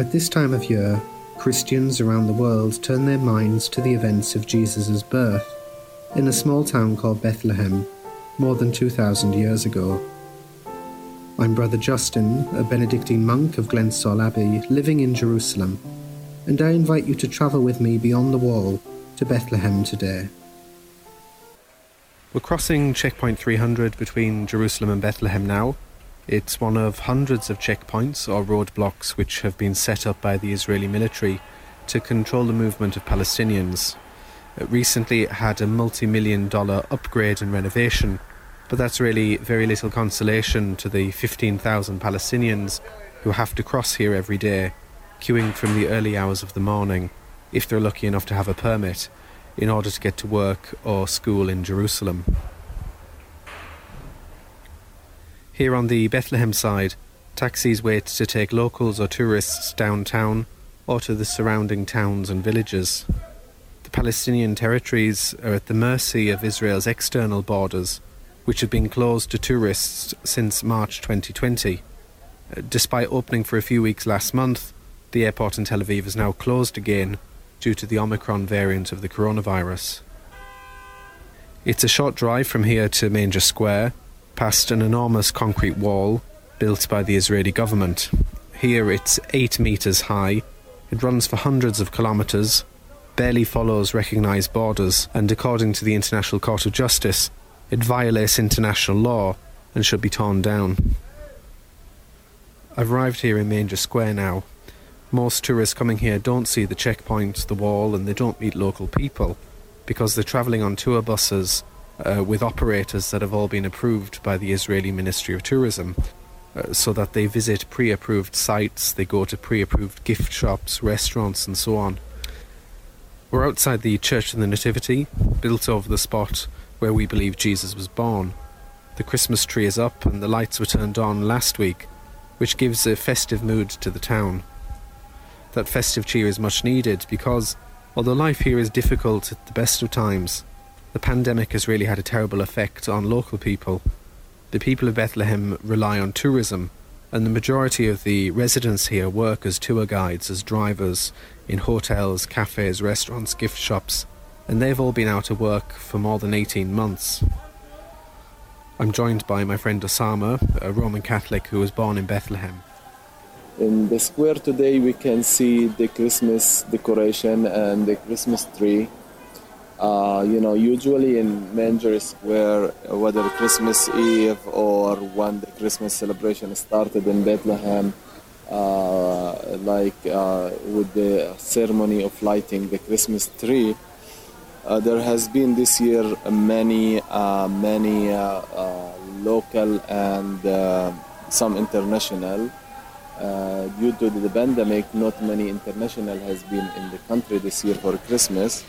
At this time of year, Christians around the world turn their minds to the events of Jesus' birth in a small town called Bethlehem, more than 2,000 years ago. I'm Brother Justin, a Benedictine monk of Glenstal Abbey, living in Jerusalem, and I invite you to travel with me beyond the wall to Bethlehem today. We're crossing checkpoint 300 between Jerusalem and Bethlehem now. It's one of hundreds of checkpoints or roadblocks which have been set up by the Israeli military to control the movement of Palestinians. Uh, recently, it had a multi million dollar upgrade and renovation, but that's really very little consolation to the 15,000 Palestinians who have to cross here every day, queuing from the early hours of the morning, if they're lucky enough to have a permit, in order to get to work or school in Jerusalem. Here on the Bethlehem side, taxis wait to take locals or tourists downtown or to the surrounding towns and villages. The Palestinian territories are at the mercy of Israel's external borders, which have been closed to tourists since March 2020. Uh, despite opening for a few weeks last month, the airport in Tel Aviv is now closed again due to the Omicron variant of the coronavirus. It's a short drive from here to Manger Square, past an enormous concrete wall built by the Israeli government. Here it's 8 metres high, it runs for hundreds of kilometres, barely follows recognised borders, and according to the International Court of Justice, it violates international law and should be torn down. I've arrived here in Manger Square now. Most tourists coming here don't see the checkpoint, the wall, and they don't meet local people because they're travelling on tour buses uh, with operators that have all been approved by the Israeli Ministry of Tourism. Uh, so that they visit pre approved sites, they go to pre approved gift shops, restaurants, and so on. We're outside the Church of the Nativity, built over the spot where we believe Jesus was born. The Christmas tree is up and the lights were turned on last week, which gives a festive mood to the town. That festive cheer is much needed because, although life here is difficult at the best of times, the pandemic has really had a terrible effect on local people. The people of Bethlehem rely on tourism, and the majority of the residents here work as tour guides, as drivers, in hotels, cafes, restaurants, gift shops, and they've all been out of work for more than 18 months. I'm joined by my friend Osama, a Roman Catholic who was born in Bethlehem. In the square today, we can see the Christmas decoration and the Christmas tree uh, you know, usually in Manger Square, whether Christmas Eve or when the Christmas celebration started in Bethlehem, uh, like uh, with the ceremony of lighting the Christmas tree, uh, there has been this year many, uh, many local and some international. due to the pandemic, not many international has been in the country this year for Christmas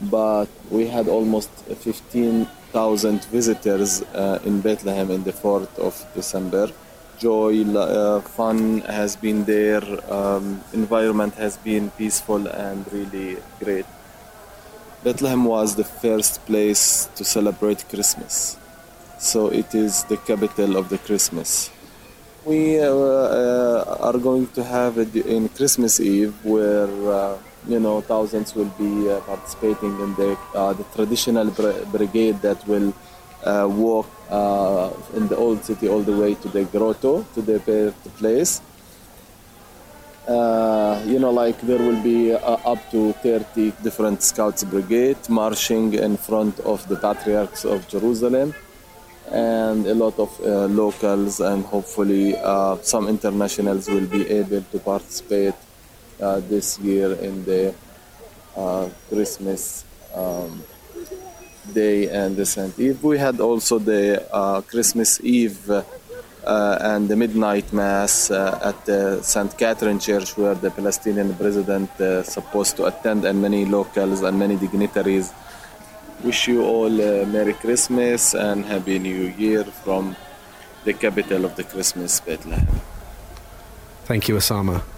but we had almost 15,000 visitors uh, in Bethlehem in the 4th of December. Joy, uh, fun has been there, um, environment has been peaceful and really great. Bethlehem was the first place to celebrate Christmas, so it is the capital of the Christmas. We uh, uh are going to have it in Christmas Eve where uh, you know thousands will be uh, participating in the uh, the traditional brigade that will uh, walk uh, in the old city all the way to the grotto to the place. Uh, you know, like there will be uh, up to 30 different scouts brigade marching in front of the patriarchs of Jerusalem and a lot of locals and hopefully some internationals will be able to participate uh, this year in the uh, Christmas um, Day and the Saint Eve. We had also the uh, Christmas Eve uh, and the midnight mass uh, at the St. Catherine Church, where the Palestinian president uh, supposed to attend, and many locals and many dignitaries. Wish you all a Merry Christmas and Happy New Year from the capital of the Christmas, Bethlehem. Thank you, Osama.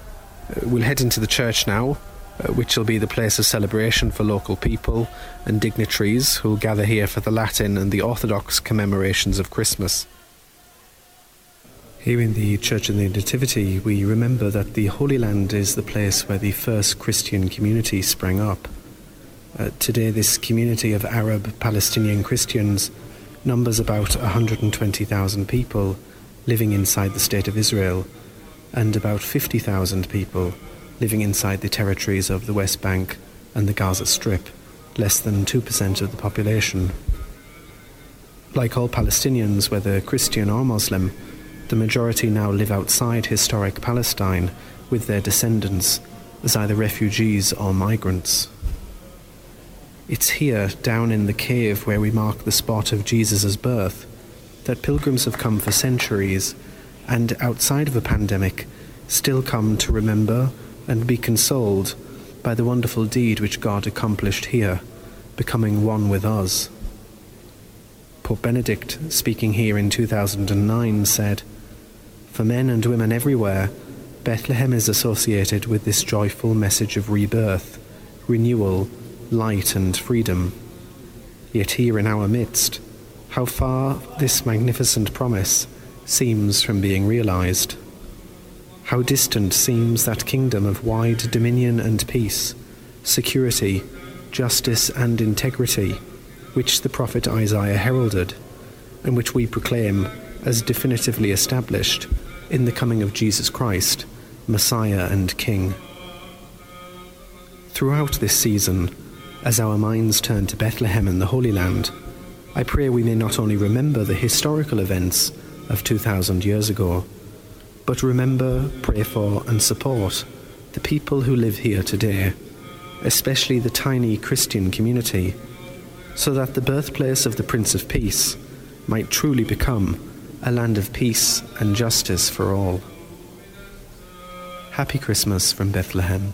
Uh, we'll head into the church now, uh, which will be the place of celebration for local people and dignitaries who will gather here for the Latin and the Orthodox commemorations of Christmas. Here in the Church of the Nativity, we remember that the Holy Land is the place where the first Christian community sprang up. Uh, today, this community of Arab Palestinian Christians numbers about 120,000 people living inside the State of Israel and about 50,000 people living inside the territories of the West Bank and the Gaza Strip, less than 2% of the population. Like all Palestinians, whether Christian or Muslim, the majority now live outside historic Palestine with their descendants as either refugees or migrants. It's here, down in the cave where we mark the spot of Jesus' birth, that pilgrims have come for centuries and outside of a pandemic still come to remember and be consoled by the wonderful deed which God accomplished here, becoming one with us. Pope Benedict, speaking here in 2009, said, For men and women everywhere, Bethlehem is associated with this joyful message of rebirth, renewal, light, and freedom. Yet here in our midst, how far this magnificent promise seems from being realized. How distant seems that kingdom of wide dominion and peace, security, justice, and integrity, which the prophet Isaiah heralded, and which we proclaim as definitively established in the coming of Jesus Christ, Messiah and King. Throughout this season, as our minds turn to Bethlehem and the Holy Land, I pray we may not only remember the historical events of 2,000 years ago, but remember, pray for, and support the people who live here today, especially the tiny Christian community, so that the birthplace of the Prince of Peace might truly become a land of peace and justice for all. Happy Christmas from Bethlehem.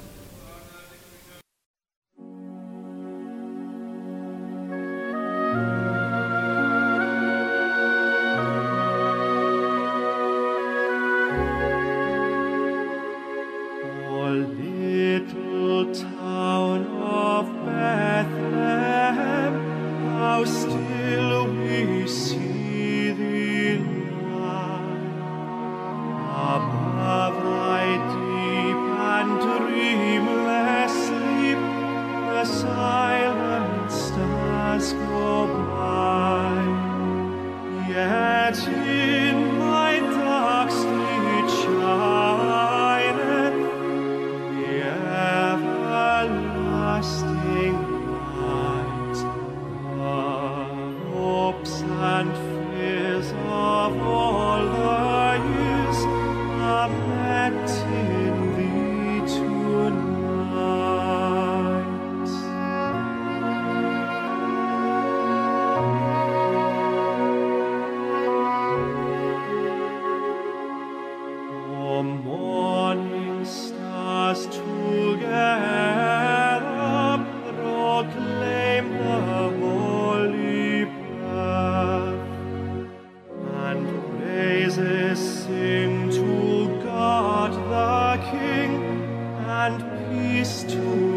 trust